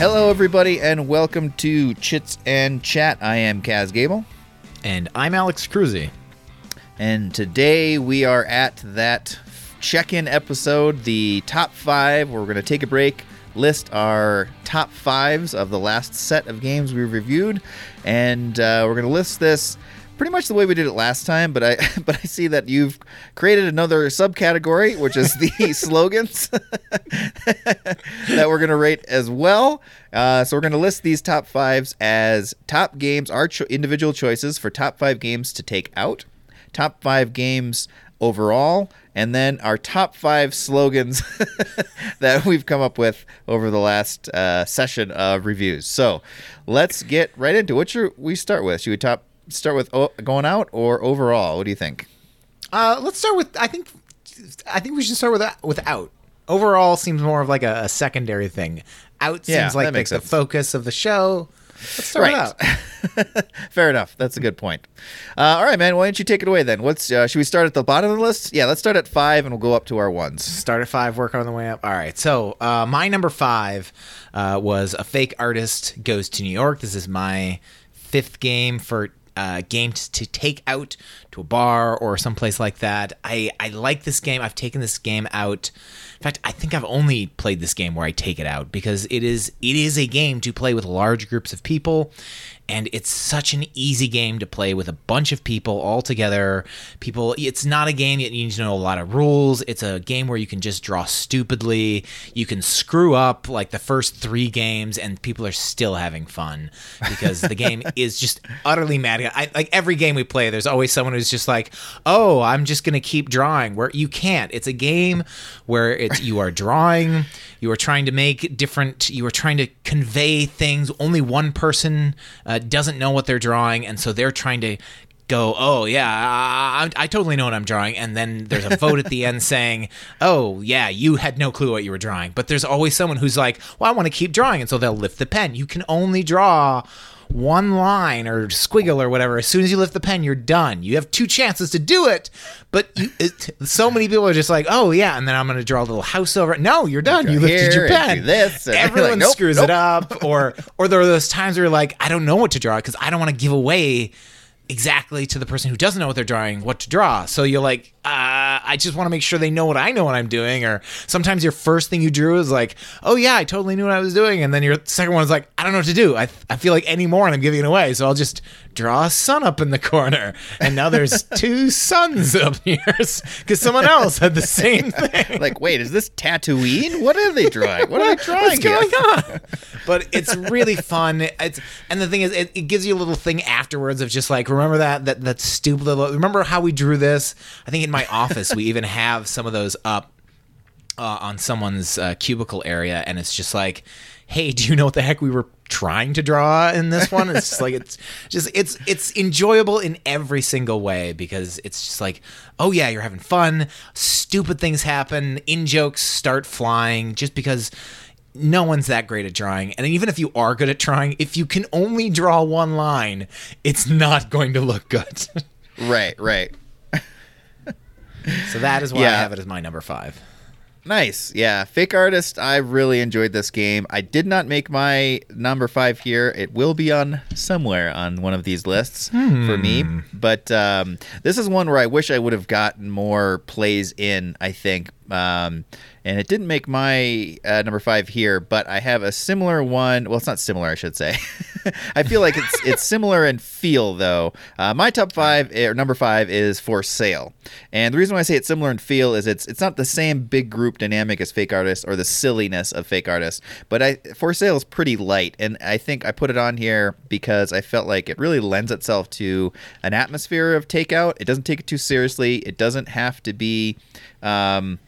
Hello, everybody, and welcome to Chits and Chat. I am Kaz Gable, And I'm Alex Cruzy. and today we are at that check-in episode, the top five. We're going to take a break, list our top fives of the last set of games we reviewed, and uh, we're going to list this pretty much the way we did it last time. But I but I see that you've created another subcategory, which is the slogans that we're going to rate as well. Uh, so we're going to list these top fives as top games, our cho- individual choices for top five games to take out, top five games overall, and then our top five slogans that we've come up with over the last uh, session of reviews. So let's get right into what should we start with. Should we top start with o- going out or overall? What do you think? Uh, let's start with. I think. I think we should start with with out. Overall seems more of like a, a secondary thing. Out Yeah, seems like the, the focus of the show. Let's start out. Fair enough. That's a good point. Uh, all right, man. Why don't you take it away then? What's uh, should we start at the bottom of the list? Yeah, let's start at five, and we'll go up to our ones. Start at five, work on the way up. All right. So uh, my number five uh, was a fake artist goes to New York. This is my fifth game for uh, games to take out to a bar or someplace like that. I I like this game. I've taken this game out. In fact, I think I've only played this game where I take it out because it is it is a game to play with large groups of people and it's such an easy game to play with a bunch of people all together. People, it's not a game that you need to know a lot of rules. It's a game where you can just draw stupidly. You can screw up like the first three games, and people are still having fun because the game is just utterly mad. I, like every game we play, there's always someone who's just like, "Oh, I'm just gonna keep drawing." Where you can't. It's a game where it's you are drawing. You are trying to make different. You are trying to convey things. Only one person uh, doesn't know what they're drawing, and so they're trying to go, oh yeah, I, I totally know what I'm drawing, and then there's a vote at the end saying, oh yeah, you had no clue what you were drawing. But there's always someone who's like, well, I want to keep drawing, and so they'll lift the pen. You can only draw one line or squiggle or whatever. As soon as you lift the pen, you're done. You have two chances to do it, but you, it, so many people are just like, oh yeah, and then I'm going to draw a little house over it. No, you're done. You lifted your pen. this, Everyone like, nope, screws nope. it up, or or there are those times where you're like, I don't know what to draw because I don't want to give away exactly to the person who doesn't know what they're drawing what to draw. So you're like, uh, I just want to make sure they know what I know what I'm doing. Or sometimes your first thing you drew is like, oh yeah, I totally knew what I was doing, and then your second one is like, I don't know what to do. I I feel like any more and I'm giving it away, so I'll just draw a sun up in the corner, and now there's two suns up here because someone else had the same thing. Like, wait, is this Tatooine? What are they drawing? What are they drawing? What's here? going on? but it's really fun. It's and the thing is, it, it gives you a little thing afterwards of just like remember that that that stupid little. Remember how we drew this? I think in my office we even have some of those up uh, on someone's uh, cubicle area, and it's just like, hey, do you know what the heck we were trying to draw in this one? It's just like it's just it's it's enjoyable in every single way because it's just like, oh yeah, you're having fun. Stupid things happen. In jokes start flying just because. No one's that great at drawing. And even if you are good at drawing, if you can only draw one line, it's not going to look good. Right, right. so that is why I have it as my number five. Nice. Yeah. Fake Artist, I really enjoyed this game. I did not make my number five here. It will be on somewhere on one of these lists for me. But um, this is one where I wish I would have gotten more plays in, I think. Um, and it didn't make my uh, number five here, but I have a similar one. Well, it's not similar, I should say. I feel like it's it's similar in feel though. Uh, my top five or number five is for sale, and the reason why I say it's similar in feel is it's it's not the same big group dynamic as Fake artists or the silliness of Fake artists, but I for sale is pretty light, and I think I put it on here because I felt like it really lends itself to an atmosphere of takeout. It doesn't take it too seriously. It doesn't have to be. Um,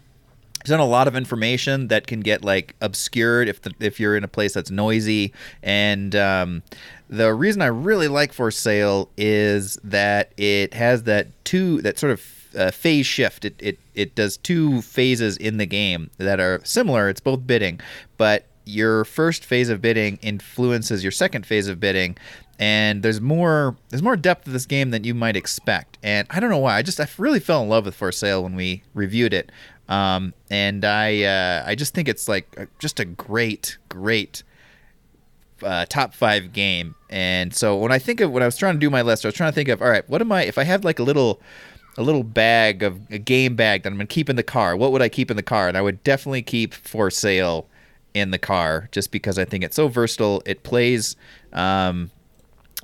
there's not a lot of information that can get like obscured if the, if you're in a place that's noisy. And um, the reason I really like for sale is that it has that two that sort of uh, phase shift. It, it it does two phases in the game that are similar. It's both bidding but your first phase of bidding influences your second phase of bidding and there's more there's more depth to this game than you might expect. And i don't know why. I just i really fell in love with for sale when we reviewed it um, and i uh, i just think it's like uh, just a great great uh, top five game. And so when I think of when I was trying to do my list, I was trying to think of all right, what am I if I had like a little a little bag of a game bag that I'm gonna keep in the car. What would I keep in the car? And I would definitely keep for sale in the car just because I think it's so versatile. It plays um,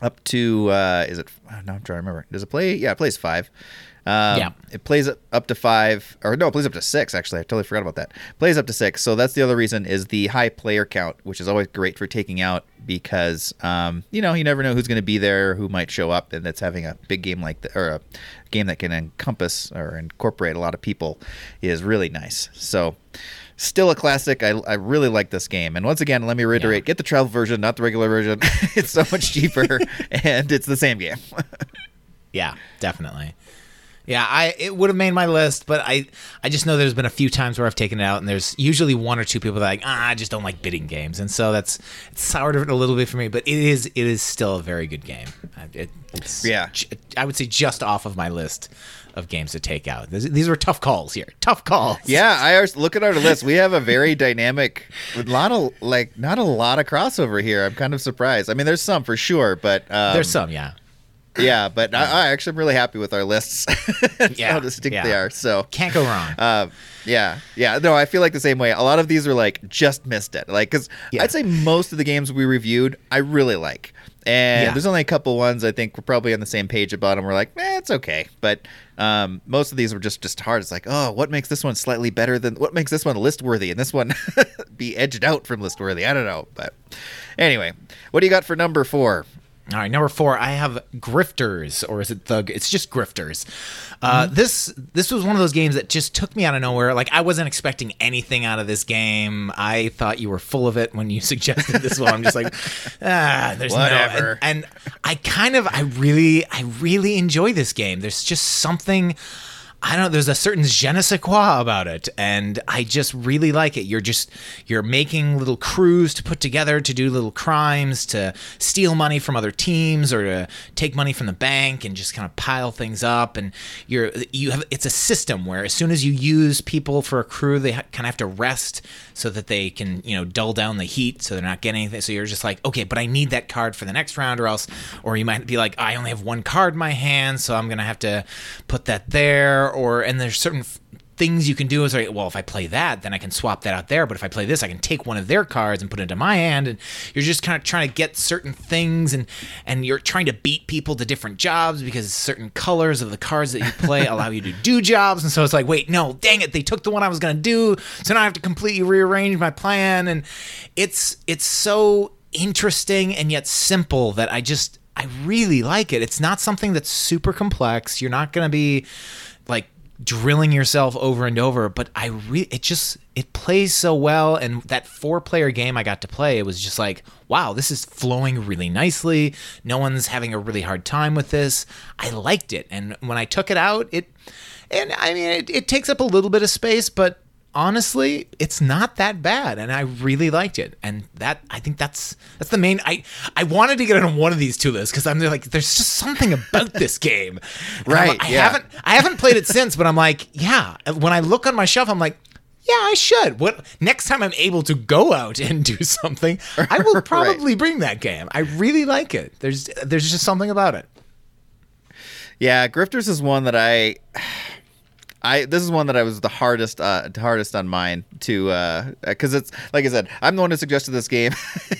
up to uh, is it? No, I'm trying to remember. Does it play? Yeah, it plays five. Um, Yeah. It plays up to five, or no, it plays up to six. Actually, I totally forgot about that. Plays up to six. So that's the other reason is the high player count, which is always great for taking out because um, you know you never know who's going to be there, who might show up, and that's having a big game like the, or a game that can encompass or incorporate a lot of people is really nice. So. Still a classic. I, I really like this game. And once again, let me reiterate: get the travel version, not the regular version. it's so much cheaper, and it's the same game. Yeah, definitely. Yeah, I it would have made my list, but I I just know there's been a few times where I've taken it out, and there's usually one or two people that are like ah, I just don't like bidding games, and so that's it's soured it a little bit for me. But it is it is still a very good game. It, it's Yeah. I would say just off of my list of games to take out. These, these were tough calls here, tough calls. Yeah, I look at our list. We have a very dynamic, a lot of like not a lot of crossover here. I'm kind of surprised. I mean, there's some for sure, but um, there's some, yeah. Yeah, but I, I actually am really happy with our lists. Yeah, how distinct yeah. they are. So Can't go wrong. uh, yeah, yeah. No, I feel like the same way. A lot of these are like just missed it. Like, because Yeah. I'd say most of the games we reviewed, I really like. And Yeah. there's only a couple ones I think we're probably on the same page about them. We're like, eh, it's okay. But um, most of these were just just hard. It's like, oh, what makes this one slightly better than what makes this one list worthy and this one be edged out from list worthy? I don't know. But anyway, what do you got for number four? All right, number four, I have Grifters, or is it Thug? It's just Grifters. Uh, This this was one of those games that just took me out of nowhere. Like I wasn't expecting anything out of this game. I thought you were full of it when you suggested this one. I'm just like, ah, there's Whatever. no. And, and I kind of, I really, I really enjoy this game. There's just something. I don't know. There's a certain je ne sais quoi about it, and I just really like it. You're just you're making little crews to put together to do little crimes, to steal money from other teams, or to take money from the bank and just kind of pile things up. And you're you have it's a system where as soon as you use people for a crew, they kind of have to rest so that they can you know dull down the heat, so they're not getting anything. So you're just like, okay, but I need that card for the next round, or else, or you might be like, I only have one card in my hand, so I'm gonna have to put that there, or and there's certain things you can do is like, well, if I play that, then I can swap that out there. But if I play this, I can take one of their cards and put it into my hand. And you're just kind of trying to get certain things, and and you're trying to beat people to different jobs because certain colors of the cards that you play allow you to do jobs. And so it's like, wait, no, dang it, they took the one I was gonna do, so now I have to completely rearrange my plan. And it's it's so interesting and yet simple that I just I really like it. It's not something that's super complex. You're not gonna be like drilling yourself over and over but i re- it just it plays so well and that four player game i got to play it was just like wow this is flowing really nicely. No one's having a really hard time with this. I liked it and when i took it out it and i mean it, it takes up a little bit of space but honestly it's not that bad and i really liked it. And that i think that's that's the main i i wanted to get on one of these two lists because i'm like there's just something about this game. Right, i yeah. haven't i haven't played it since but i'm like yeah. When i look on my shelf i'm like yeah i should. What next time i'm able to go out and do something i will probably bring that game. I really like it. There's there's just something about it. Yeah, Grifters is one that I, I this is one that I was the hardest, uh, hardest on mine to, because it's like I said, I'm the one who suggested this game,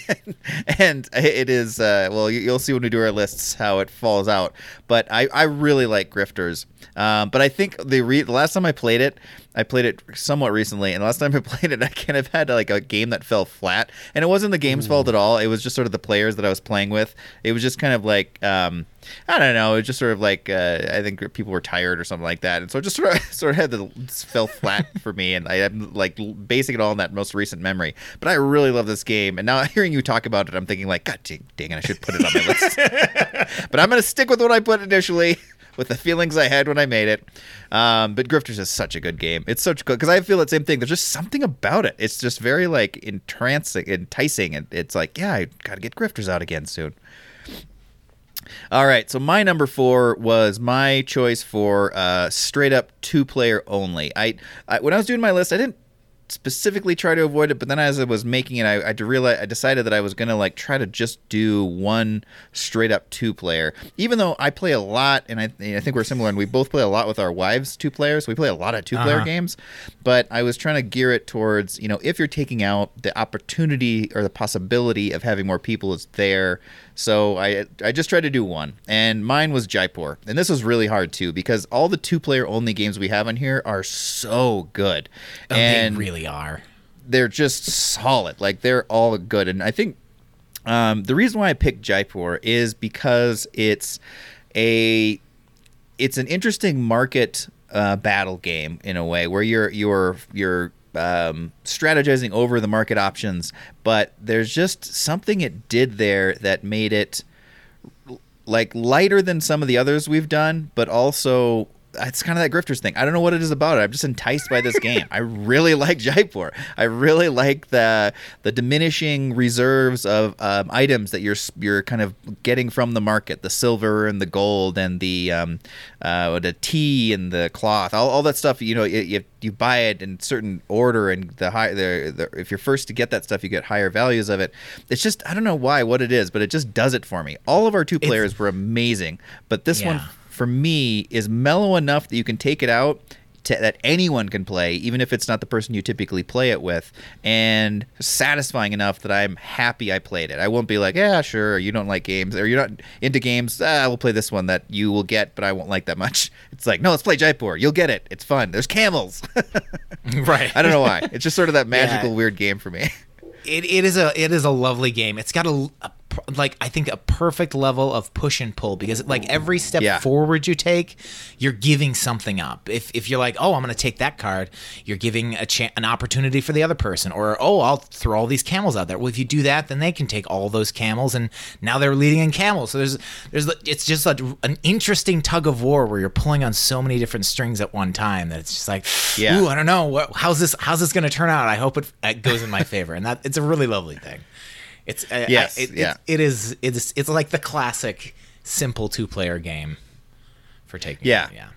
and it is, uh, well, you, you'll see when we do our lists how it falls out. But I, I really like Grifters, um, but I think the re- the last time I played it, I played it somewhat recently, and the last time I played it, I kind of had like a game that fell flat, and it wasn't the game's fault at all. It was just sort of the players that I was playing with. It was just kind of like. Um, I don't know. It was just sort of like uh, I think people were tired or something like that, and so it just sort of sort of had the just fell flat for me, and I am like basing it all on that most recent memory. But I really love this game, and now hearing you talk about it, I'm thinking like, God dang, dang it, I should put it on my list. but I'm gonna stick with what I put initially. With the feelings I had when I made it, um, but Grifters is such a good game. It's such good because I feel the same thing. There's just something about it. It's just very like entrancing, enticing, and it's like, yeah, I gotta get Grifters out again soon. All right, so my number four was my choice for uh, straight up two player only. I, I when I was doing my list, I didn't specifically try to avoid it, but then as I was making it, I, I realize I decided that I was gonna like try to just do one straight up two player. Even though I play a lot, and I, I think we're similar, and we both play a lot with our wives two players. We play a lot of two player Uh-huh. games, but I was trying to gear it towards you know if you're taking out the opportunity or the possibility of having more people is there. So I I just tried to do one, and mine was Jaipur, and this was really hard too because all the two player only games we have on here are so good, Oh, and they really are. they're just solid. Like they're all good, and I think um, the reason why I picked Jaipur is because it's a it's an interesting market uh, battle game in a way where you're you're you're um, strategizing over the market options, but there's just something it did there that made it like lighter than some of the others we've done, but also it's kind of that grifters thing. I don't know what it is about it. I'm just enticed by this game. I really like Jaipur. I really like the the diminishing reserves of um, items that you're you're kind of getting from the market, the silver and the gold and the um, uh, the tea and the cloth, all, all that stuff. You know, you, you you buy it in certain order, and the high the, the if you're first to get that stuff, you get higher values of it. It's just I don't know why, what it is, but it just does it for me. All of our two players were amazing, but this one Yeah. For me is mellow enough that you can take it out to, that anyone can play even if it's not the person you typically play it with and satisfying enough that i'm happy i played it i won't be like yeah sure you don't like games or you're not into games ah, we'll play this one that you will get but i won't like that much it's like no let's play jaipur you'll get it it's fun there's camels right. i don't know why it's just sort of that magical Yeah. weird game for me It, it is a it is a lovely game. It's got a, a like I think a perfect level of push and pull because like every step Yeah. forward you take, you're giving something up. If if you're like, oh, I'm going to take that card, you're giving a cha- an opportunity for the other person. Or oh, I'll throw all these camels out there. Well, if you do that, then they can take all those camels, and now they're leading in camels. So there's there's it's just like an interesting tug of war where you're pulling on so many different strings at one time that it's just like, Yeah. ooh, I don't know what how's this how's this going to turn out. I hope it, it goes in my favor, and that it's a really lovely thing. It's uh, Yes, I- it, yeah. it, it is it's it's like the classic simple two player game for taking. Yeah. yeah.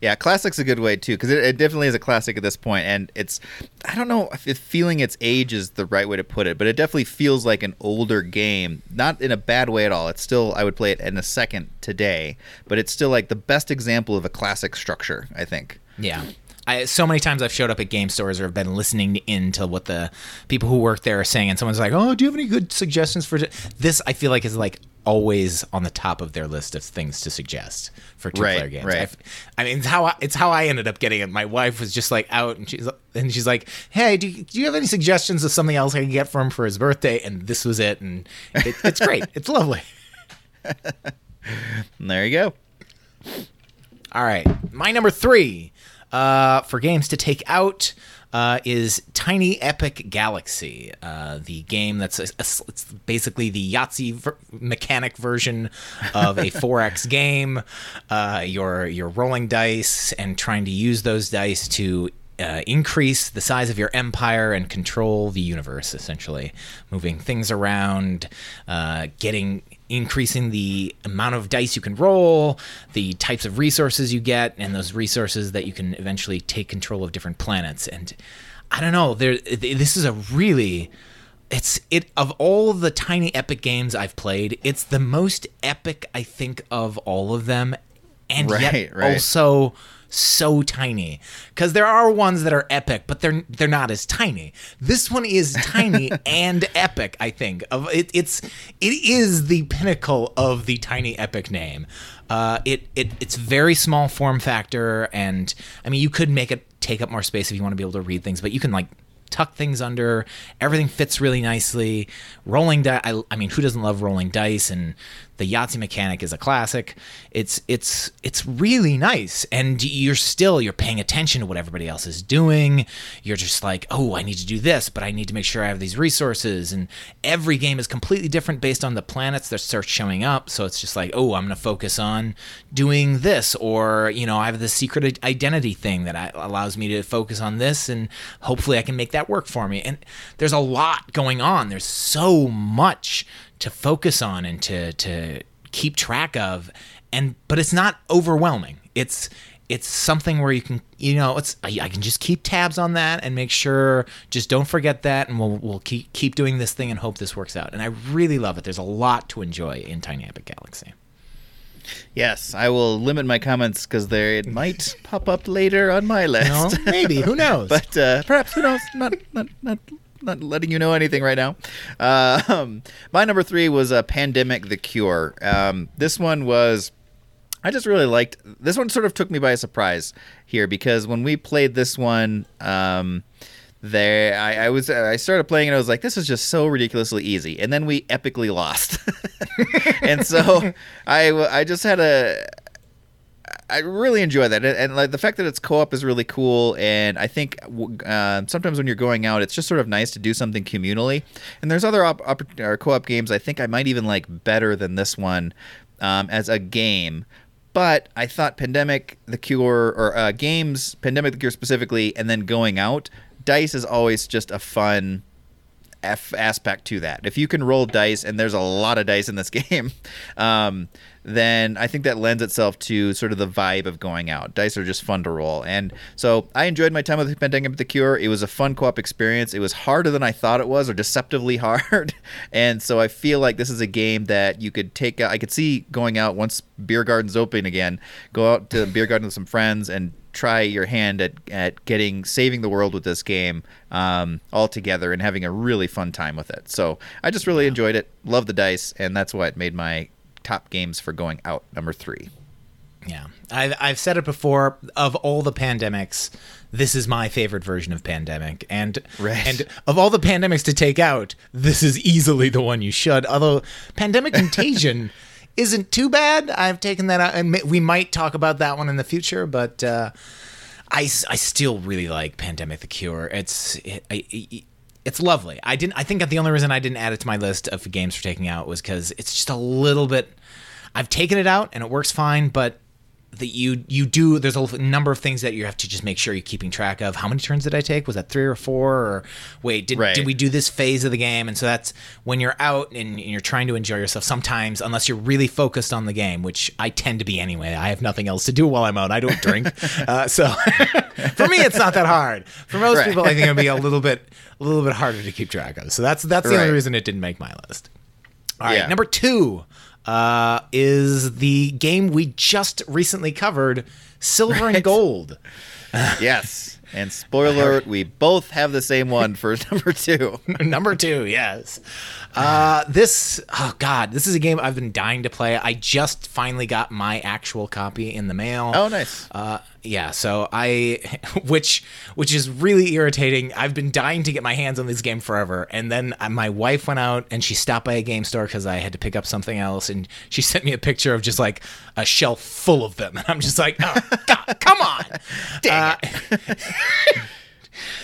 Yeah, classic's a good way too because it, it definitely is a classic at this point, and it's I don't know if feeling its age is the right way to put it, but it definitely feels like an older game, not in a bad way at all. It's still I would play it in a second today, but it's still like the best example of a classic structure. I think. Yeah. I, so many times I've showed up at game stores or have been listening in to what the people who work there are saying, and someone's like, "Oh, do you have any good suggestions for th-" this?" I feel like is like always on the top of their list of things to suggest for two player Right, games. right. I've- I mean, it's how I, it's how I ended up getting it. My wife was just like out, and she's and she's like, "Hey, do you, do you have any suggestions of something else I can get for him for his birthday?" And this was it, and it, it's great. it's lovely. There you go. All right, my number three uh, for games to take out uh, is Tiny Epic Galaxy, uh, the game that's a, a- it's basically the Yahtzee ver- mechanic version of a 4x game. Uh, you're you're rolling dice and trying to use those dice to uh, increase the size of your empire and control the universe, essentially, moving things around, uh, getting increasing the amount of dice you can roll, the types of resources you get, and those resources that you can eventually take control of different planets. And I don't know, there. This is a really it's it of all the tiny epic games I've played, it's the most epic I think of all of them, and Right, yet right. also so tiny because there are ones that are epic but they're they're not as tiny this one is tiny and epic i think of it it's it is the pinnacle of the tiny epic name uh it, it it's very small form factor and i mean you could make it take up more space if you want to be able to read things but you can like tuck things under. Everything fits really nicely. Rolling dice. I, I mean, who doesn't love rolling dice? And the Yahtzee mechanic is a classic. It's it's it's really nice, and you're still you're paying attention to what everybody else is doing. You're just like, oh, I need to do this, but I need to make sure I have these resources. And every game is completely different based on the planets that start showing up. So it's just like, oh, I'm going to focus on doing this, or you know, I have this secret identity thing that allows me to focus on this, and hopefully I can make that work for me. And there's a lot going on. There's so much to focus on and to to keep track of, and but it's not overwhelming. It's it's something where you can you know it's I, I can just keep tabs on that and make sure just don't forget that and we'll we'll keep keep doing this thing and hope this works out and I really love it there's a lot to enjoy in Tiny Epic Galaxy Yes, I will limit my comments because there it might pop up later on my list. No, maybe who knows but uh, perhaps who knows? Not not not not letting you know anything right now. Uh, um, my number three was a uh, pandemic: The Cure. Um, this one was. I just really liked this one. Sort of took me by surprise here because when we played this one, um, there I, I, was I started playing and I was like, this is just so ridiculously easy, and then we epically lost, and so I I just had a I really enjoy that, and, and, like the fact that it's co-op is really cool. And I think uh, sometimes when you're going out, it's just sort of nice to do something communally. And there's other op- op- co-op games I think I might even like better than this one um, as a game. But I thought Pandemic, The Cure, or uh, games, Pandemic, The Cure specifically, and then going out, dice is always just a fun F aspect to that. If you can roll dice, and there's a lot of dice in this game, um, then I think that lends itself to sort of the vibe of going out. Dice are just fun to roll. And so I enjoyed my time with Pandemic the Cure. It was a fun co op experience. It was harder than I thought it was, or deceptively hard. and so I feel like this is a game that you could take I could see going out once beer gardens open again, go out to beer garden with some friends and try your hand at, at getting saving the world with this game um, all together and having a really fun time with it. So I just really yeah. enjoyed it. Love the dice, and that's why it made my top games for going out number three. Yeah, I've I've said it before. Of all the pandemics, this is my favorite version of pandemic, and right. and of all the pandemics to take out, this is easily the one you should. Although pandemic contagion isn't too bad. I've taken that out, and we might talk about that one in the future. But uh, I, I still really like Pandemic: The Cure. It's it, it, it's lovely. I didn't. I think the only reason I didn't add it to my list of games for taking out was because it's just a little bit. I've taken it out and it works fine, but that you you do there's a number of things that you have to just make sure you're keeping track of. How many turns did i take? Was that three or four? Or wait did, right. did we do this phase of the game? And so that's when you're out and, you're trying to enjoy yourself sometimes unless you're really focused on the game which i tend to be anyway. I have nothing else to do while i'm out. I don't drink. Uh, so for me it's not that hard. For most right. people i think it'll be a little bit a little bit harder to keep track of. So that's that's the right. only reason it didn't make my list. All right yeah. number two uh, is the game we just recently covered, Silver right. and Gold. yes. And spoiler alert, we both have the same one for number two. number two, yes. Uh, this, oh god, this is a game I've been dying to play. I just finally got my actual copy in the mail. Oh, nice. Uh, yeah, so I, which which is really irritating. I've been dying to get my hands on this game forever, and then my wife went out and she stopped by a game store because I had to pick up something else, and she sent me a picture of just like a shelf full of them, and I'm just like, oh god, come on, dang uh,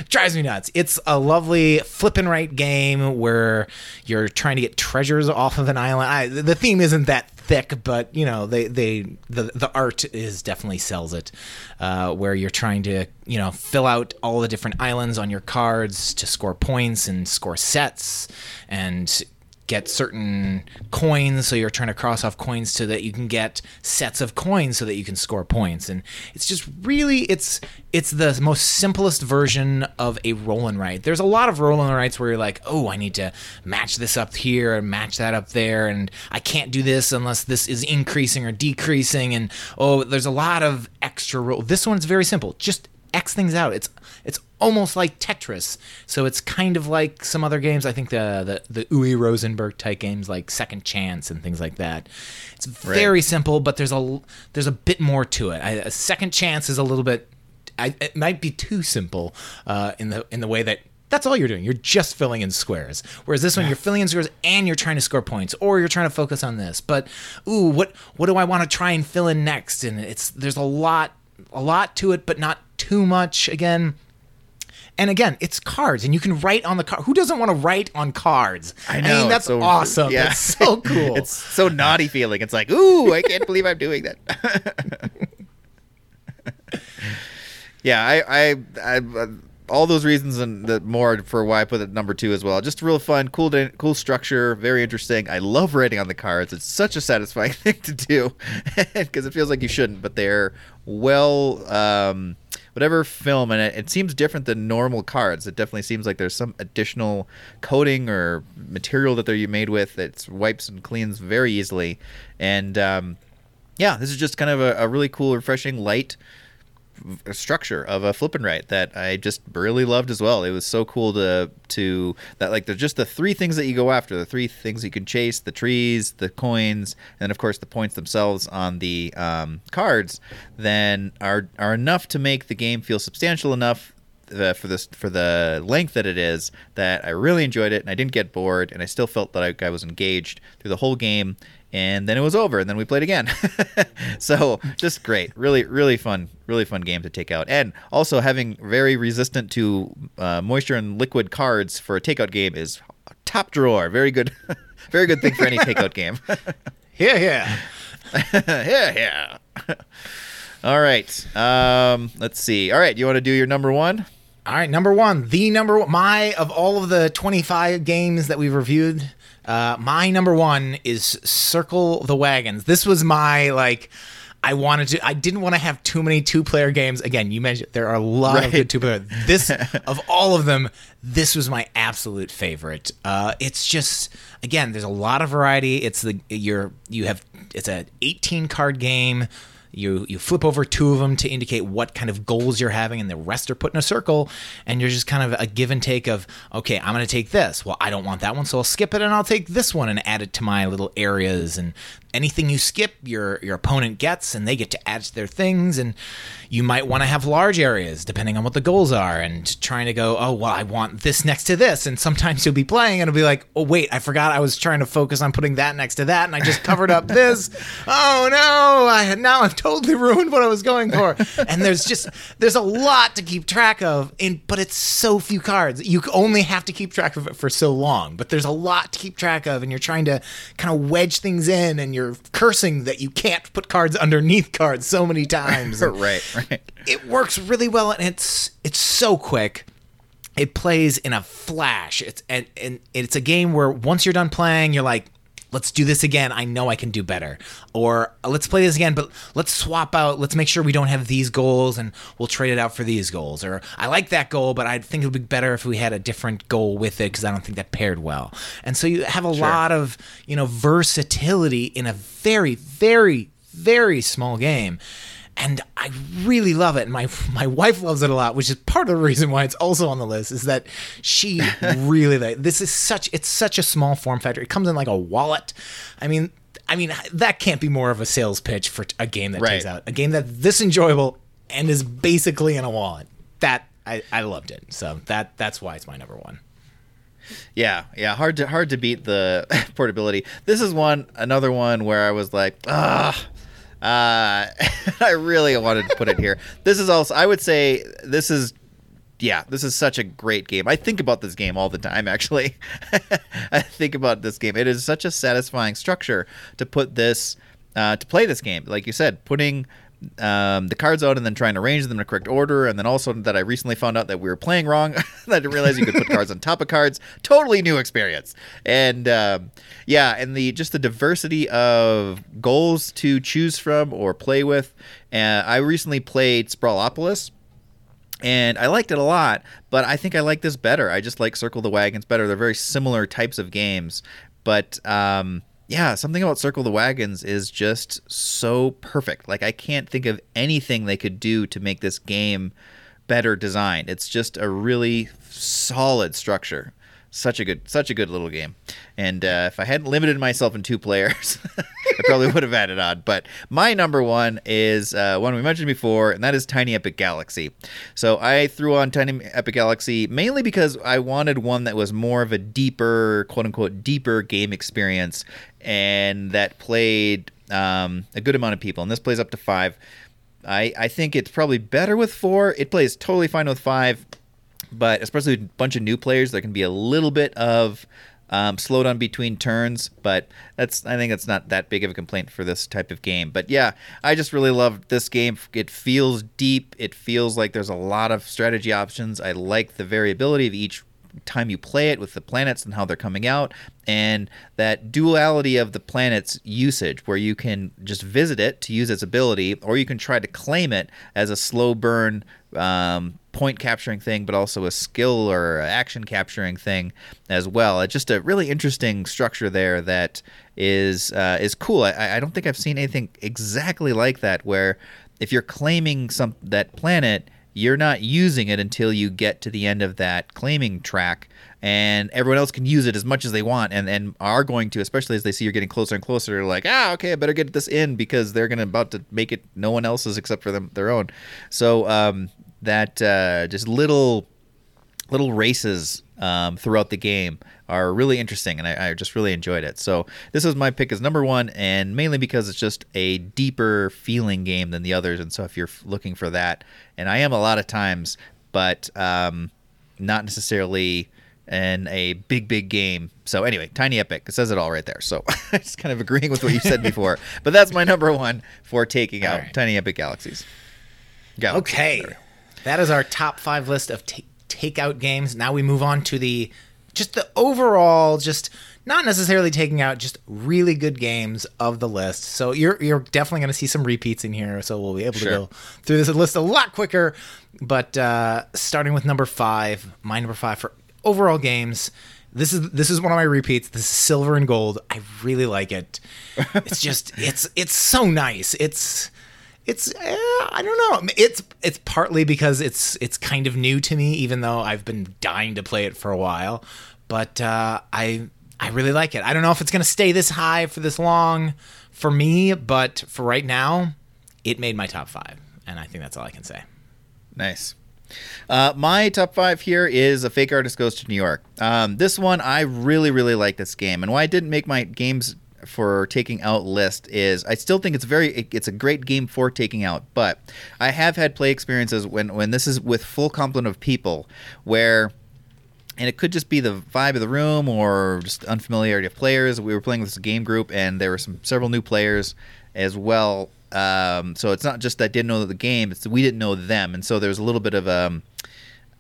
drives me nuts. It's a lovely flip and write game where you're trying to get treasures off of an island. I, the theme isn't that thick, but you know they they the the art is definitely sells it. Uh, where you're trying to you know fill out all the different islands on your cards to score points and score sets and get certain coins so you're trying to cross off coins so that you can get sets of coins so that you can score points. And it's just really it's it's the most simplest version of a roll and write there's a lot of roll and writes where you're like oh i need to match this up here and match that up there and i can't do this unless this is increasing or decreasing. And oh there's a lot of extra roll this one's very simple. Just x things out. It's it's almost like Tetris. So it's kind of like some other games. I think the the, the Uwe Rosenberg type games like Second Chance and things like that. It's very right. simple, but there's a there's a bit more to it. I, a Second Chance is a little bit. I, it might be too simple uh, in the in the way that that's all you're doing. You're just filling in squares. Whereas this one, you're filling in squares and you're trying to score points, or you're trying to focus on this. But ooh, what what do I want to try and fill in next? And it's there's a lot a lot to it, but not too much. Again, and again, it's cards, and you can write on the card. Who doesn't want to write on cards? I know. I mean, that's so, awesome. Yeah. That's so cool. it's so naughty feeling. It's like, ooh, I can't believe I'm doing that. yeah, I, I, I, all those reasons and the more for why I put it number two as well. Just real fun, cool, cool structure, very interesting. I love writing on the cards. It's such a satisfying thing to do because it feels like you shouldn't, but they're well, um, whatever film, and it, it seems different than normal cards. It definitely seems like there's some additional coating or material that they're made with that wipes and cleans very easily, and um, yeah, this is just kind of a, a really cool, refreshing, light structure of a flip and write that I just really loved as well. It was so cool to to that like there's just the three things that you go after, the three things you can chase, the trees, the coins, and of course the points themselves on the um, cards, then are are enough to make the game feel substantial enough uh, for this for the length that it is that I really enjoyed it and I didn't get bored and I still felt that I, I was engaged through the whole game and then it was over and then we played again. So just great. Really really fun really fun game to take out. And also having very resistant to uh, moisture and liquid cards for a takeout game is top drawer. Very good very good thing for any takeout game. Yeah yeah. Yeah yeah. All right um, let's see. All right you want to do your number one? All right number one the number one my of all of the 25 games that we've reviewed uh, my number one is Circle the Wagons. This was my like. I wanted to. I didn't want to have too many two-player games. Again, you mentioned there are a lot right. of good two-player. This of all of them, this was my absolute favorite. Uh, it's just again, there's a lot of variety. It's the you're you have it's a 18 card game. You you flip over two of them to indicate what kind of goals you're having, and the rest are put in a circle. And you're just kind of a give and take of okay, I'm going to take this. Well, I don't want that one, so I'll skip it, and I'll take this one and add it to my little areas. And anything you skip, your your opponent gets, and they get to add to their things. And you might want to have large areas depending on what the goals are, and trying to go, oh well, I want this next to this. And sometimes you'll be playing and it'll be like, oh wait, I forgot I was trying to focus on putting that next to that, and I just covered up this. Oh no, I now I've totally ruined what I was going for. And there's just there's a lot to keep track of, in but it's so few cards. You only have to keep track of it for so long, but there's a lot to keep track of, and you're trying to kind of wedge things in, and you're you're cursing that you can't put cards underneath cards so many times. right, right. It works really well, and it's it's so quick. It plays in a flash. It's and, and it's a game where once you're done playing, you're like, let's do this again. I know I can do better. Or uh, let's play this again, but let's swap out. Let's make sure we don't have these goals and we'll trade it out for these goals. Or I like that goal, but I think it would be better if we had a different goal with it because I don't think that paired well. And so you have a sure. lot of, you know, versatility in a very, very, very small game and I really love it. And my my wife loves it a lot, which is part of the reason why it's also on the list. Is that she really like this is such it's such a small form factor. It comes in like a wallet. I mean, I mean that can't be more of a sales pitch for a game that right. takes out a game that this enjoyable and is basically in a wallet. That I, I loved it. So that that's why it's my number one. Yeah, yeah, hard to hard to beat the portability. This is one another one where I was like, ah, uh, I really wanted to put it here. This is also, I would say, this is, yeah, this is such a great game. I think about this game all the time, actually. I think about this game. It is such a satisfying structure to put this, uh, to play this game. Like you said, putting um, the cards out and then trying to arrange them in the correct order. And then also that I recently found out that we were playing wrong. I didn't realize you could put cards on top of cards. Totally new experience. And um, yeah, and the just the diversity of goals to choose from or play with. And I recently played Sprawlopolis and I liked it a lot, but I think I like this better. I just like Circle the Wagons better. They're very similar types of games, but um, yeah, something about Circle the Wagons is just so perfect. Like I can't think of anything they could do to make this game better designed. It's just a really solid structure such a good such a good little game and uh, if i hadn't limited myself in two players i probably would have added on but my number one is uh, one we mentioned before and that is tiny epic galaxy so i threw on tiny epic galaxy mainly because i wanted one that was more of a deeper quote unquote deeper game experience and that played um, a good amount of people and this plays up to five I, I think it's probably better with four it plays totally fine with five but especially with a bunch of new players, there can be a little bit of um, slowed on between turns, but that's I think that's not that big of a complaint for this type of game. But yeah, I just really love this game. It feels deep. It feels like there's a lot of strategy options. I like the variability of each time you play it with the planets and how they're coming out and that duality of the planet's usage where you can just visit it to use its ability or you can try to claim it as a slow burn um, point capturing thing but also a skill or action capturing thing as well. It's just a really interesting structure there that is uh, is cool. I, I don't think i've seen anything exactly like that where if you're claiming some that planet you're not using it until you get to the end of that claiming track and everyone else can use it as much as they want and, and are going to especially as they see you're getting closer and closer they're like ah okay i better get this in because they're gonna about to make it no one else's except for them their own. So um, that uh, just little little races um, throughout the game are really interesting, and I, I, just really enjoyed it. So this is my pick as number one, and mainly because it's just a deeper feeling game than the others. And so if you're looking for that, and I am a lot of times, but um, not necessarily in a big big game. So anyway, Tiny Epic it says it all right there. So I'm just kind of agreeing with what you said before, but that's my number one for taking out right. Tiny Epic Galaxies. Galaxies. Okay, that is our top five list of. T- takeout games. Now we move on to the just the overall just not necessarily taking out just really good games of the list. So you're you're definitely going to see some repeats in here. So we'll be able sure. to go through this list a lot quicker. But uh, starting with number five, my number five for overall games. This is this is one of my repeats. This is silver and gold. I really like it. It's just it's it's so nice. It's it's eh, I don't know. It's it's partly because it's it's kind of new to me, even though I've been dying to play it for a while. But uh, I I really like it. I don't know if it's gonna stay this high for this long for me, but for right now, it made my top five, and I think that's all I can say. Nice. Uh, my top five here is a fake artist goes to New York. Um, this one I really really like this game, and why I didn't make my games for taking out list is I still think it's very it's a great game for taking out, but I have had play experiences when when this is with full complement of people where and it could just be the vibe of the room or just unfamiliarity of players. We were playing with this game group, and there were some several new players as well. Um, so it's not just that didn't know the game; it's we didn't know them, and so there was a little bit of um,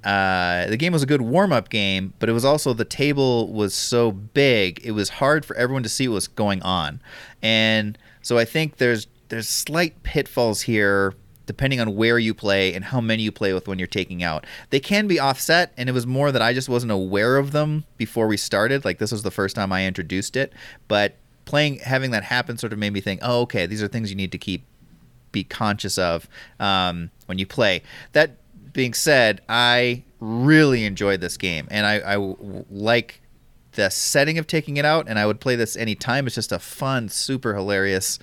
uh, the game was a good warm up game, but it was also the table was so big, it was hard for everyone to see what was going on. And so I think there's there's slight pitfalls here depending on where you play and how many you play with when you're taking out. They can be offset, and it was more that I just wasn't aware of them before we started. Like this was the first time I introduced it, but playing having that happen sort of made me think, oh, okay, these are things you need to keep be conscious of um, when you play. That being said, I really enjoyed this game, and I, I like the setting of taking it out, and I would play this anytime. It's just a fun, super hilarious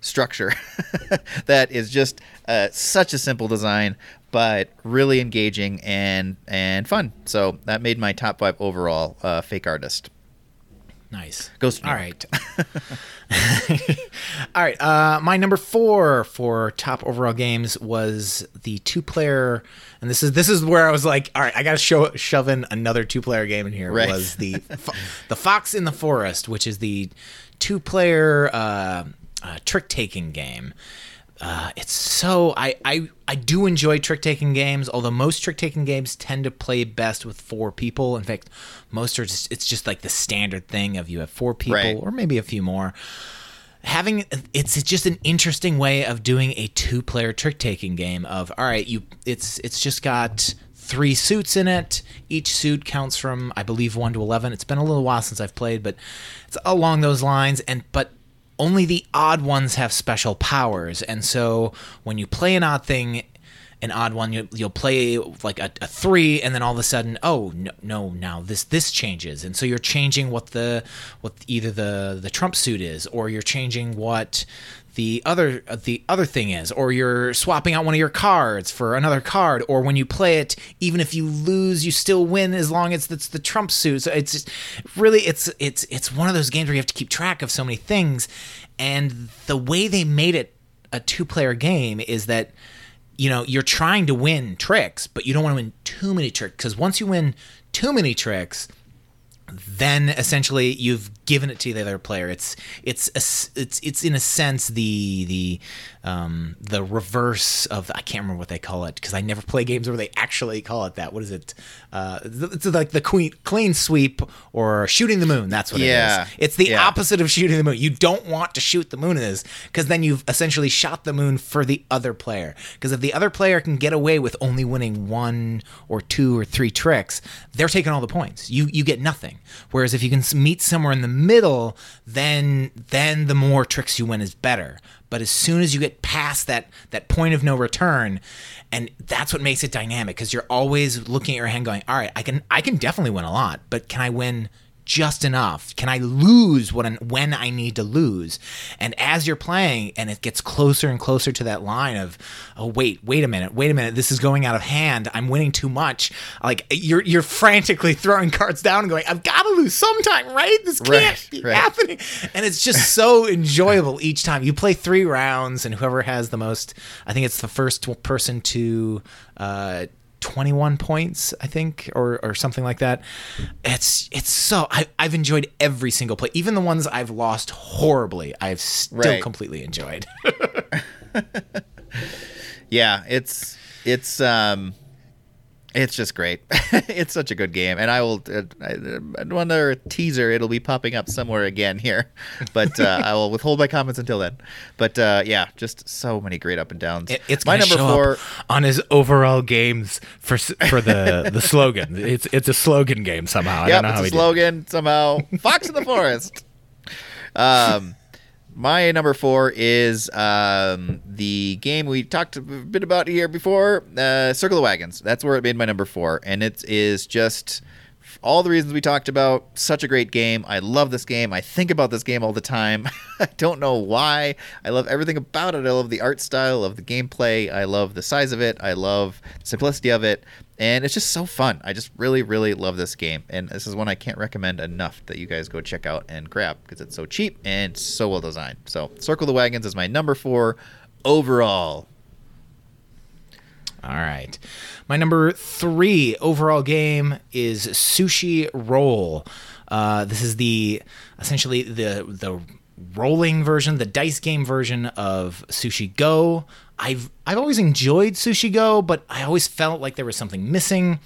structure that is just uh, such a simple design, but really engaging and and fun. So that made my top five overall. Uh, Fake artist. Nice. Ghost. All right. All right. Uh, my number four for top overall games was the two-player, and this is this is where I was like, all right, I got to show shove in another two-player game in here. Right. Was the the Fox in the Forest, which is the two-player uh, uh, trick-taking game. Uh, it's so I, I I do enjoy trick taking games, although most trick taking games tend to play best with four people. In fact, most are just it's just like the standard thing of you have four people right. or maybe a few more. Having it's just an interesting way of doing a two player trick taking game of all right, you it's it's just got three suits in it. Each suit counts from I believe one to eleven. It's been a little while since I've played, but it's along those lines. And but only the odd ones have special powers. And so when you play an odd thing, an odd one, you, will play like a, a, three, and then all of a sudden, oh no, no, now this this changes, and so you're changing what the what either the the trump suit is, or you're changing what the other the other thing is or you're swapping out one of your cards for another card or when you play it even if you lose you still win as long as it's the trump suit. So it's just really it's it's it's one of those games where you have to keep track of so many things. And the way they made it a two player game is that you know you're trying to win tricks but you don't want to win too many tricks. Because once you win too many tricks then essentially you've given it to the other player. It's it's a, it's it's in a sense the the um, the reverse of I can't remember what they call it because I never play games where they actually call it that. What is it? Uh, it's like the queen, clean sweep or shooting the moon. That's what Yeah. it is. It's the Yeah. opposite of shooting the moon. You don't want to shoot the moon in this because then you've essentially shot the moon for the other player. Because if the other player can get away with only winning one or two or three tricks, they're taking all the points. You you get nothing. Whereas if you can meet somewhere in the middle, then then the more tricks you win is better. But as soon as you get past that that point of no return, and that's what makes it dynamic because you're always looking at your hand, going, "All right, I can I can definitely win a lot, but can I win just enough? Can I lose when when I need to lose? And as you're playing, and it gets closer and closer to that line of, oh wait, wait a minute, wait a minute, this is going out of hand. I'm winning too much. Like you're you're frantically throwing cards down and going, I've got to lose sometime, right? This can't Right, be right. happening. And it's just so enjoyable each time. You play three rounds, and whoever has the most, I think it's the first person to. Uh, 21 points i think or or something like that. It's it's so I, i've enjoyed every single play. Even the ones i've lost horribly i've still Right. completely enjoyed. Yeah, it's it's um it's just great. it's such a good game, and I will. Uh, I- another teaser. It'll be popping up somewhere again here, but uh, I will withhold my comments until then. But uh, yeah, just so many great up and downs. It- it's my number four. on his overall games for for the the slogan. It's it's a slogan game somehow. I Yep, don't know it's how a did. slogan somehow. Fox in the forest. Um, my number four is um, the game we talked a bit about here before, uh, Circle of Wagons. That's where it made my number four, and it is just all the reasons we talked about. Such a great game. I love this game. I think about this game all the time. I don't know why. I love everything about it. I love the art style, of the gameplay. I love the size of it. I love the simplicity of it. And it's just so fun. I just really, really love this game. And this is one I can't recommend enough that you guys go check out and grab because it's so cheap and so well designed. So, Circle the Wagons is my number four overall. All right. My number three overall game is Sushi Roll. Uh, this is the essentially the the rolling version, the dice game version of Sushi Go. I've I've always enjoyed Sushi Go, but I always felt like there was something missing.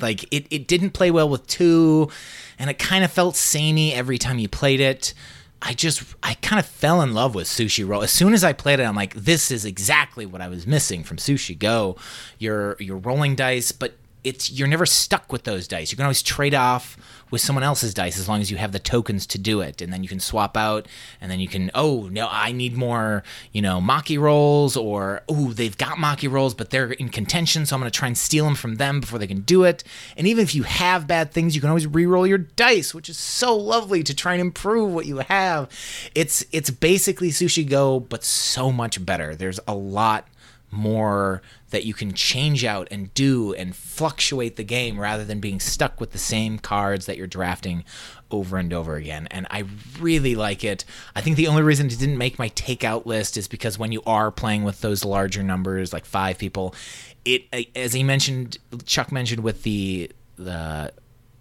Like it, it didn't play well with two and it kind of felt samey every time you played it. I just i kind of fell in love with sushi roll. As soon as i played it i'm like this is exactly what i was missing from sushi go. You're you're rolling dice but it's you're never stuck with those dice. You can always trade off with someone else's dice as long as you have the tokens to do it. And then you can swap out and then you can oh no i need more you know maki rolls or oh they've got maki rolls but they're in contention so i'm going to try and steal them from them before they can do it. And even if you have bad things you can always re-roll your dice which is so lovely to try and improve what you have. It's it's basically sushi go but so much better. There's a lot more that you can change out and do and fluctuate the game rather than being stuck with the same cards that you're drafting over and over again. And I really like it. I think the only reason it didn't make my takeout list is because when you are playing with those larger numbers, like five people, it as he mentioned, Chuck mentioned with the the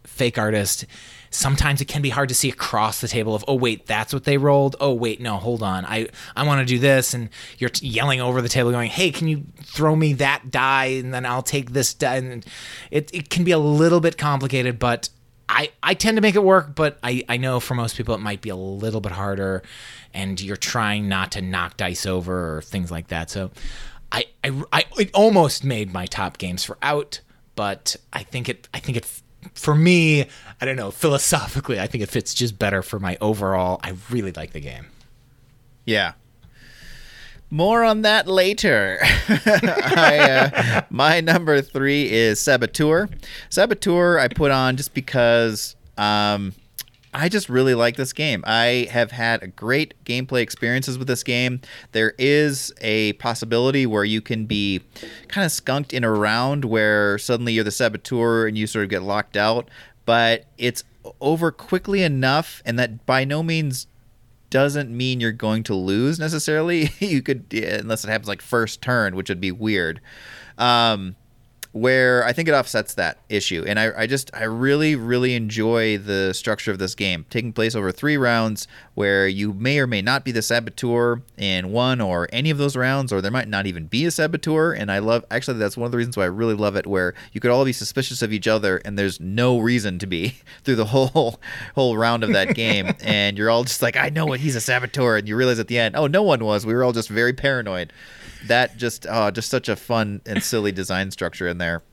fake artist sometimes it can be hard to see across the table of oh wait that's what they rolled. Oh wait no hold on. I i want to do this. And you're t- yelling over the table going hey can you throw me that die? And then i'll take this die. And it, it can be a little bit complicated but I, I tend to make it work, but I, I know for most people it might be a little bit harder, and you're trying not to knock dice over or things like that. So, I, I, I it almost made my top games for out, but I think it I think it for me I don't know philosophically I think it fits just better for my overall. I really like the game. Yeah. More on that later. I, uh, my number three is Saboteur. Saboteur I put on just because um, I just really like this game. I have had great gameplay experiences with this game. There is a possibility where you can be kind of skunked in a round where suddenly you're the saboteur and you sort of get locked out, but it's over quickly enough and that by no means doesn't mean you're going to lose necessarily. you could, unless it happens like first turn, which would be weird. Um, where I think it offsets that issue. And I, I just, I really, really enjoy the structure of this game, taking place over three rounds where you may or may not be the saboteur in one or any of those rounds, or there might not even be a saboteur. And I love, actually, that's one of the reasons why I really love it, where you could all be suspicious of each other and there's no reason to be through the whole, whole round of that game. and you're all just like, I know what he's a saboteur. And you realize at the end, oh, no one was. We were all just very paranoid that just oh, just such a fun and silly design structure in there.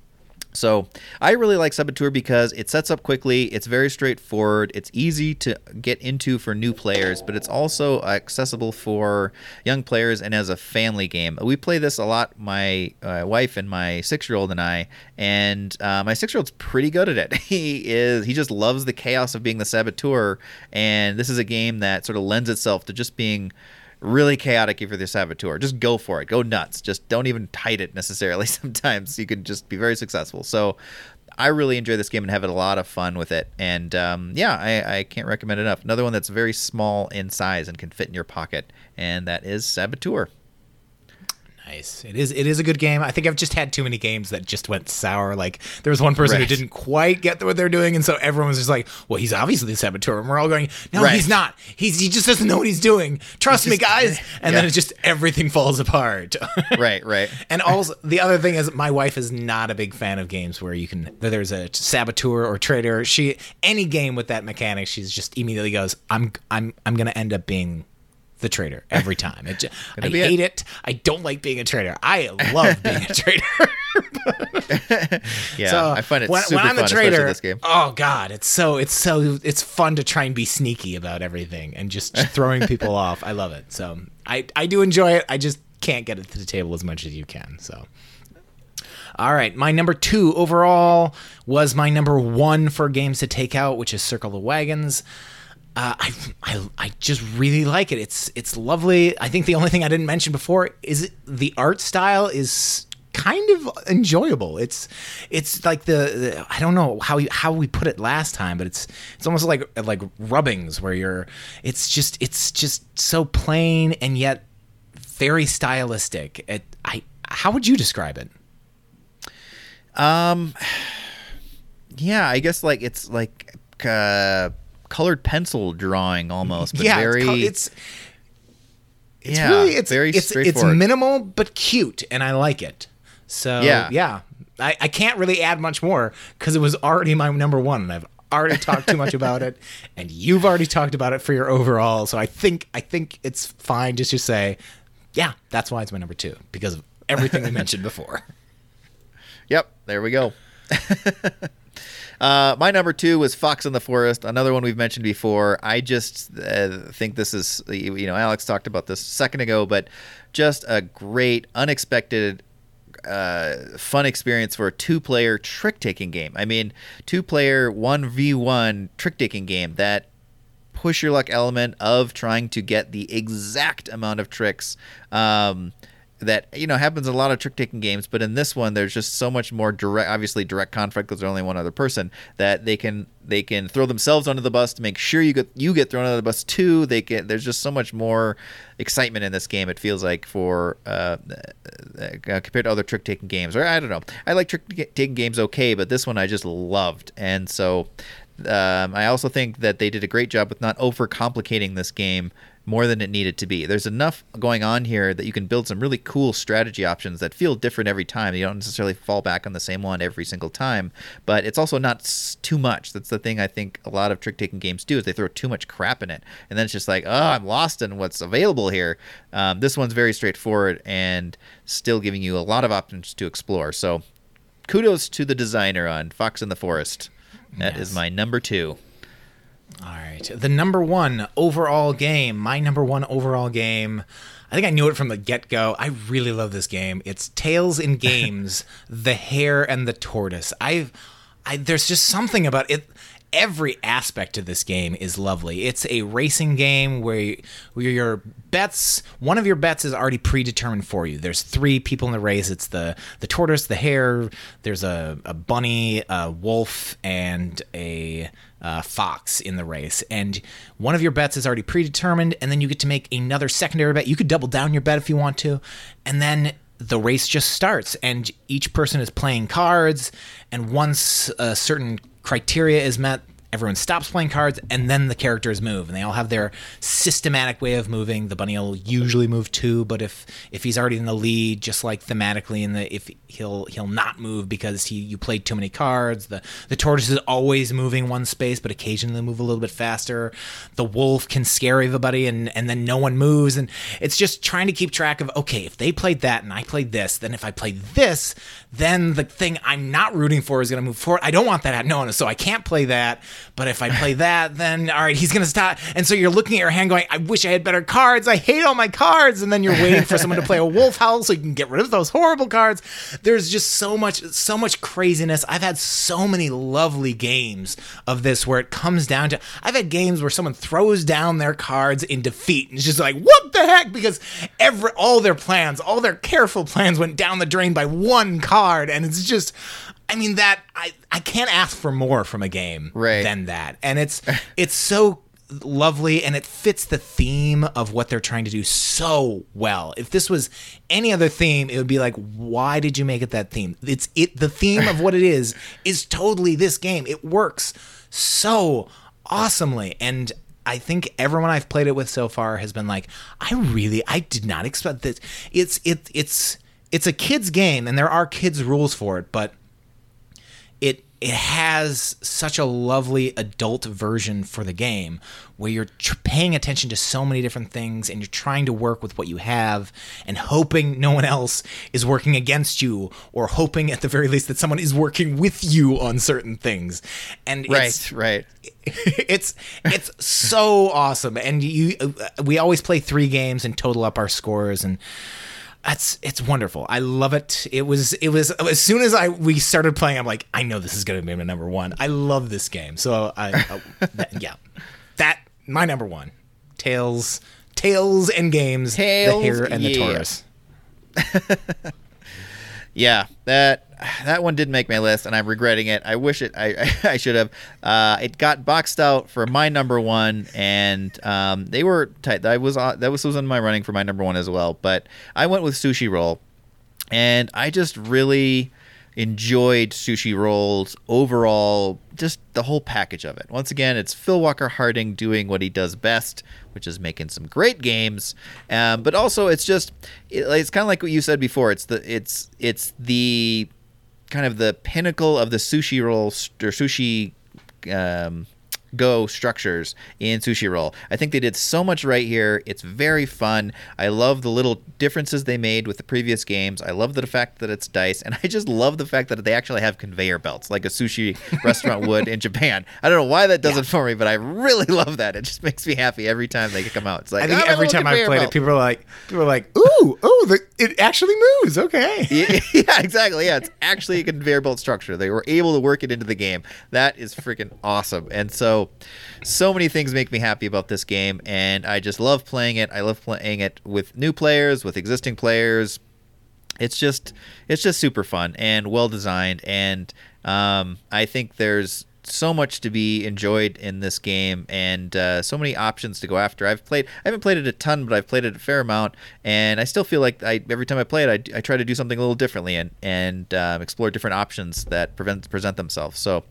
So I really like Saboteur because it sets up quickly. It's very straightforward. It's easy to get into for new players, but it's also accessible for young players and as a family game. We play this a lot, my uh, wife and my six-year-old and I, and uh, my six-year-old's pretty good at it. He is. He just loves the chaos of being the saboteur, and this is a game that sort of lends itself to just being really chaotic if you're the saboteur. Just go for it. Go nuts. Just don't even hide it necessarily. Sometimes you can just be very successful. So I really enjoy this game and have a lot of fun with it. And um, yeah, I, I, can't recommend enough. Another one that's very small in size and can fit in your pocket, and that is Saboteur. Nice. It is. It is a good game. I think I've just had too many games that just went sour. Like there was one person right. who didn't quite get what they're doing, and so everyone was just like, "Well, he's obviously the saboteur," and we're all going, "No, right. he's not. He's he just doesn't know what he's doing. Trust he's me, just, guys." And yeah. then it just everything falls apart. right. Right. And also the other thing is, my wife is not a big fan of games where you can there's a saboteur or traitor. She any game with that mechanic, she's just immediately goes, "I'm I'm I'm gonna end up being." The traitor every time. It just, I hate it. it. I don't like being a traitor. I love being a traitor. yeah, so I find it when, super when I'm fun, traitor, this game. Oh god, it's so it's so it's fun to try and be sneaky about everything and just throwing people off. I love it. So I I do enjoy it. I just can't get it to the table as much as you can. So. All right, my number two overall was my number one for games to take out, which is Circle the Wagons. Uh, I, I I just really like it. It's it's lovely. I think the only thing I didn't mention before is the art style is kind of enjoyable. It's it's like the, the, I don't know how how we put it last time, but it's it's almost like like rubbings where you're. It's just it's just so plain and yet very stylistic. It, I how would you describe it? Um, yeah, I guess like it's like. Uh, colored pencil drawing almost, but yeah, very. It's, it's it's yeah, really it's very it's, it's minimal but cute, and I like it. So yeah, yeah. I, I can't really add much more because it was already my number one, and I've already talked too much about it, and you've already talked about it for your overall. So I think I think it's fine just to say, yeah, that's why it's my number two because of everything we mentioned before. Yep, there we go. Uh, my number two was Fox in the Forest, another one we've mentioned before. I just uh, think this is, you know, Alex talked about this a second ago, but just a great, unexpected uh, fun experience for a two player trick taking game. I mean, two player 1v1 trick taking game that push your luck element of trying to get the exact amount of tricks. Um, that you know happens a lot of trick taking games, but in this one there's just so much more direct, obviously direct conflict because there's only one other person that they can they can throw themselves under the bus to make sure you get you get thrown under the bus too. They get there's just so much more excitement in this game. It feels like for uh, uh, compared to other trick taking games, or I don't know. I like trick taking games okay, but this one I just loved, and so um, I also think that they did a great job with not over complicating this game more than it needed to be. There's enough going on here that you can build some really cool strategy options that feel different every time. You don't necessarily fall back on the same one every single time, but it's also not too much. That's the thing I think a lot of trick taking games do is they throw too much crap in it, and then it's just like, oh, I'm lost in what's available here. Um, this one's very straightforward and still giving you a lot of options to explore. So, kudos to the designer on Fox in the Forest. That yes. is my number two. All right. The number one overall game, my number one overall game. I think I knew it from the get go. I really love this game. It's Tales in Games, The Hare and the Tortoise. I've, I, there's just something about it. Every aspect of this game is lovely. It's a racing game where, where your bets, one of your bets is already predetermined for you. There's three people in the race. It's the the tortoise, the hare. There's a, a bunny, a wolf, and a uh, Fox in the race, and one of your bets is already predetermined, and then you get to make another secondary bet. You could double down your bet if you want to, and then the race just starts and each person is playing cards and once a certain criteria is met everyone stops playing cards and then the characters move and they all have their systematic way of moving. The bunny will usually move two but if if he's already in the lead just like thematically in the if he'll he'll not move because he you played too many cards the the tortoise is always moving one space but occasionally move a little bit faster. The wolf can scare everybody and and then no one moves and it's just trying to keep track of okay if they played that and i played this then if i played this then the thing i'm not rooting for is going to move forward. I don't want that no no so i can't play that but if I play that, then all right, he's gonna stop. And so you're looking at your hand, going, "I wish I had better cards. I hate all my cards." And then you're waiting for someone to play a wolf howl so you can get rid of those horrible cards. There's just so much, so much craziness. I've had so many lovely games of this where it comes down to. I've had games where someone throws down their cards in defeat, and it's just like, what the heck? Because every all their plans, all their careful plans, went down the drain by one card, and it's just. I mean that I I can't ask for more from a game Right. than that. And it's it's so lovely and it fits the theme of what they're trying to do so well. If this was any other theme, it would be like why did you make it that theme? It's it the theme of what it is is totally this game. It works so awesomely and I think everyone I've played it with so far has been like, I really, I did not expect this. It's it it's it's a kids game, and there are kids rules for it, but it has such a lovely adult version for the game where you're tr- paying attention to so many different things and you're trying to work with what you have and hoping no one else is working against you or hoping at the very least that someone is working with you on certain things and it's, Right, right. it's it's so awesome and you uh, we always play 3 games and total up our scores and that's it's wonderful. I love it. It was it was as soon as I we started playing, I'm like, I know this is gonna be my number one. I love this game. So I, uh, that, yeah, that my number one. Tales, Tales and games, Tales, the hare and the yeah. Taurus. Yeah, that that one did make my list, and I'm regretting it. I wish it. I I should have. Uh, it got boxed out for my number one, and um, they were tight. I was on, that was was in my running for my number one as well. But I went with Sushi Roll, and I just really enjoyed Sushi Roll's overall, just the whole package of it. Once again, it's Phil Walker Harding doing what he does best, which is making some great games. Um, but also, it's just it, it's kind of like what you said before. It's the it's it's the kind of the pinnacle of the sushi roll or sushi um, go structures in sushi roll i think they did so much right here it's very fun i love the little differences they made with the previous games i love the fact that it's dice and i just love the fact that they actually have conveyor belts like a sushi restaurant would in japan i don't know why that does it for me but i really love that it just makes me happy every time they come out it's like I think "Oh, every time I've played belt." it, people are like, people are like, ooh, oh, the, it actually moves. Okay. yeah, yeah, exactly. Yeah, it's actually a conveyor belt structure. They were able to work it into the game. That is freaking awesome. And so, so many things make me happy about this game, and I just love playing it. I love playing it with new players, with existing players. It's just, it's just super fun and well designed, and um, I think there's so much to be enjoyed in this game and uh, so many options to go after. I've played, I haven't played it a ton, but I've played it a fair amount, and I still feel like I every time I play it, I, I try to do something a little differently and and um, explore different options that prevent, present themselves. So,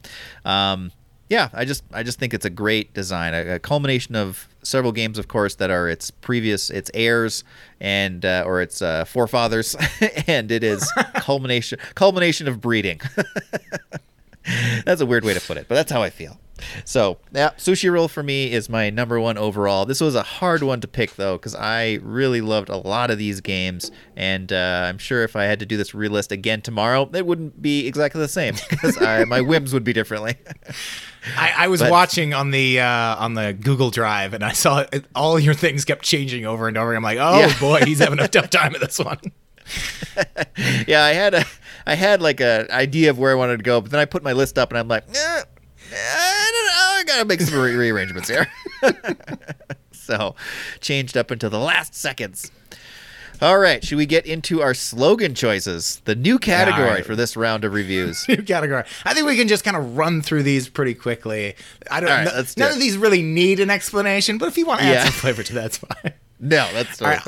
um, yeah, I just I just think it's a great design, a, a culmination of several games, of course, that are its previous, its heirs and uh, or its uh, forefathers, and it is culmination culmination of breeding. that's a weird way to put it, but that's how I feel. So, yeah, Sushi Roll for me is my number one overall. This was a hard one to pick, though, because I really loved a lot of these games. And uh, I'm sure if I had to do this relist again tomorrow, it wouldn't be exactly the same because my whims would be differently. I, I was But- watching on the uh, on the Google Drive, and I saw it, all your things kept changing over and over. I'm like, oh Yeah. boy, he's having a tough time with this one. yeah, I had a, I had like a idea of where I wanted to go, but then I put my list up, and I'm like, eh, I don't know, I gotta make some re- rearrangements here. so, changed up until the last seconds. All right, should we get into our slogan choices? The new category right. for this round of reviews. New category. I think we can just kind of run through these pretty quickly. I don't. All right, no- do none it. of these really need an explanation, but if you want to add Yeah. some flavor to that, it's fine. No, that's right.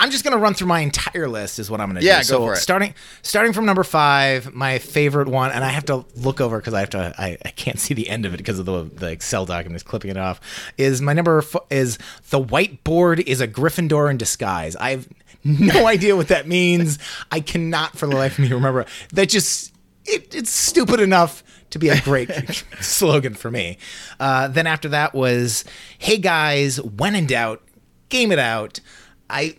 I'm just gonna run through my entire list. Is what I'm gonna do. Yeah, do. go so for it. starting starting from number five, my favorite one, and I have to look over because I have to. I, I can't see the end of it because of the the Excel document is clipping it off. Is my number f- is the whiteboard is a Gryffindor in disguise. I have no idea what that means. I cannot for the life of me remember. That just it, it's stupid enough to be a great slogan for me. Uh, then after that was, "Hey guys, when in doubt, game it out." I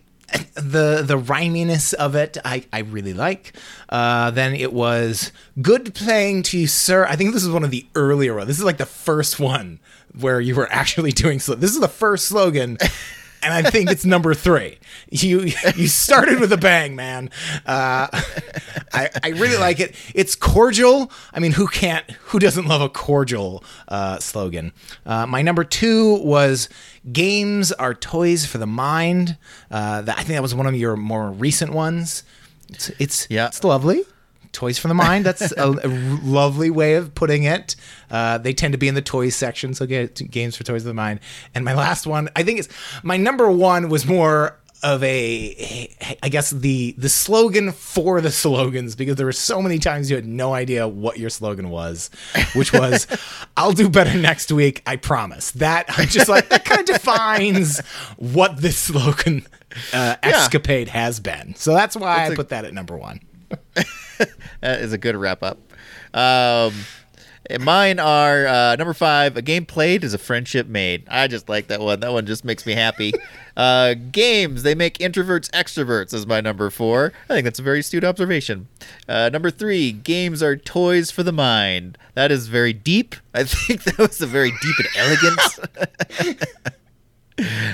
the the rhyminess of it I, I really like. Uh, then it was good playing to you, sir. I think this is one of the earlier ones. This is like the first one where you were actually doing so. This is the first slogan. And I think it's number three. You you started with a bang, man. Uh, I I really like it. It's cordial. I mean, who can't? Who doesn't love a cordial uh, slogan? Uh, my number two was games are toys for the mind. Uh, that, I think that was one of your more recent ones. It's it's Yeah. it's lovely. Toys for the mind. That's a, a lovely way of putting it. Uh, they tend to be in the toys section, so get games for toys of the mind. And my last one, I think it's my number one was more of a, I guess the the slogan for the slogans because there were so many times you had no idea what your slogan was, which was, "I'll do better next week, I promise." That I'm just like that kind of defines what this slogan uh, escapade has been. So that's why I a- put that at number one. That is a good wrap up. Um, mine are uh, number five. A game played is a friendship made. I just like that one. That one just makes me happy. uh, games they make introverts extroverts is my number four. I think that's a very astute observation. Uh, number three. Games are toys for the mind. That is very deep. I think that was a very deep and elegant.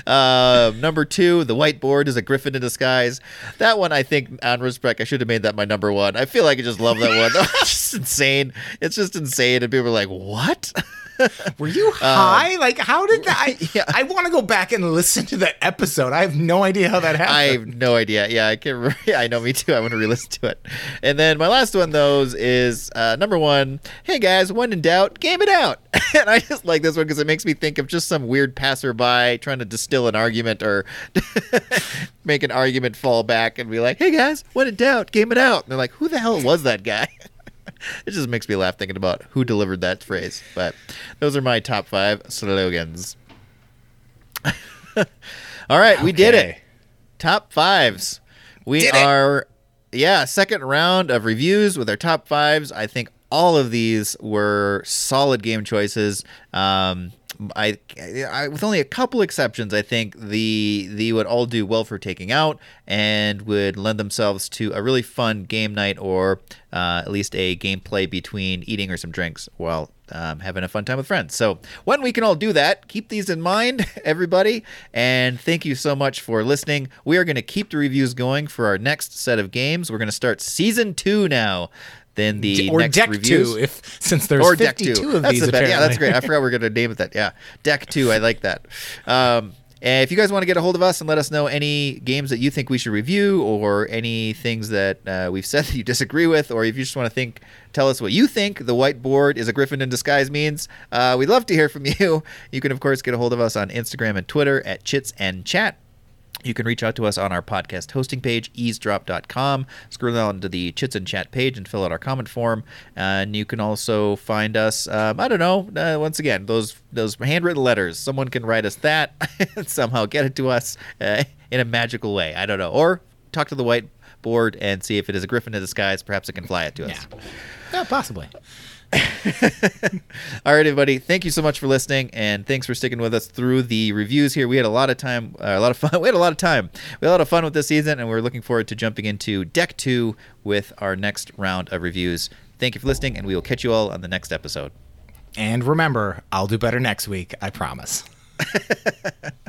Uh, number two, the whiteboard is a griffin in disguise. That one, I think, on respect, I should have made that my number one. I feel like I just love that one. it's just insane. It's just insane, and people are like, "What?" Were you high? like, how did that? I, Yeah. I want to go back and listen to that episode. I have no idea how that happened. I have no idea. Yeah, I can't. Yeah, I know, me too. I want to re-listen to it. And then my last one, those is uh, number one. Hey guys, when in doubt, game it out. and I just like this one because it makes me think of just some weird passerby trying to distill an argument or make an argument fall back and be like, "Hey guys, when in doubt, game it out." And they're like, "Who the hell was that guy?" it just makes me laugh thinking about who delivered that phrase. But those are my top five slogans. All right, we did it top fives. We Did it. are, yeah, second round of reviews with our top fives. I think all of these were solid game choices. Um, I, I, with only a couple exceptions, I think the the would all do well for taking out and would lend themselves to a really fun game night or uh, at least a gameplay between eating or some drinks while um, having a fun time with friends. So when we can all do that, keep these in mind, everybody. And thank you so much for listening. We are going to keep the reviews going for our next set of games. We're going to start season two now. Then the or next deck reviews. two, if since there's or deck 52 two. of that's these. the. Yeah, that's great. I forgot we are going to name it that. Yeah, deck two. I like that. Um, and if you guys want to get a hold of us and let us know any games that you think we should review, or any things that uh, we've said that you disagree with, or if you just want to think, tell us what you think the whiteboard is a griffin in disguise means. Uh, we'd love to hear from you. You can of course get a hold of us on Instagram and Twitter at Chits and Chat. You can reach out to us on our podcast hosting page, eavesdrop.com. Scroll down to the Chits and Chat page and fill out our comment form. And you can also find us, um, I don't know, uh, once again, those those handwritten letters. Someone can write us that and somehow get it to us uh, in a magical way. I don't know. Or talk to the whiteboard and see if it is a griffin in disguise. Perhaps it can fly it to us. Yeah. Yeah, possibly. All right, everybody. Thank you so much for listening, and thanks for sticking with us through the reviews here. We had a lot of time, uh, a lot of fun. We had a lot of time. We had a lot of fun with this season, and we're looking forward to jumping into Deck Two with our next round of reviews. Thank you for listening, and we will catch you all on the next episode. And remember, I'll do better next week. I promise.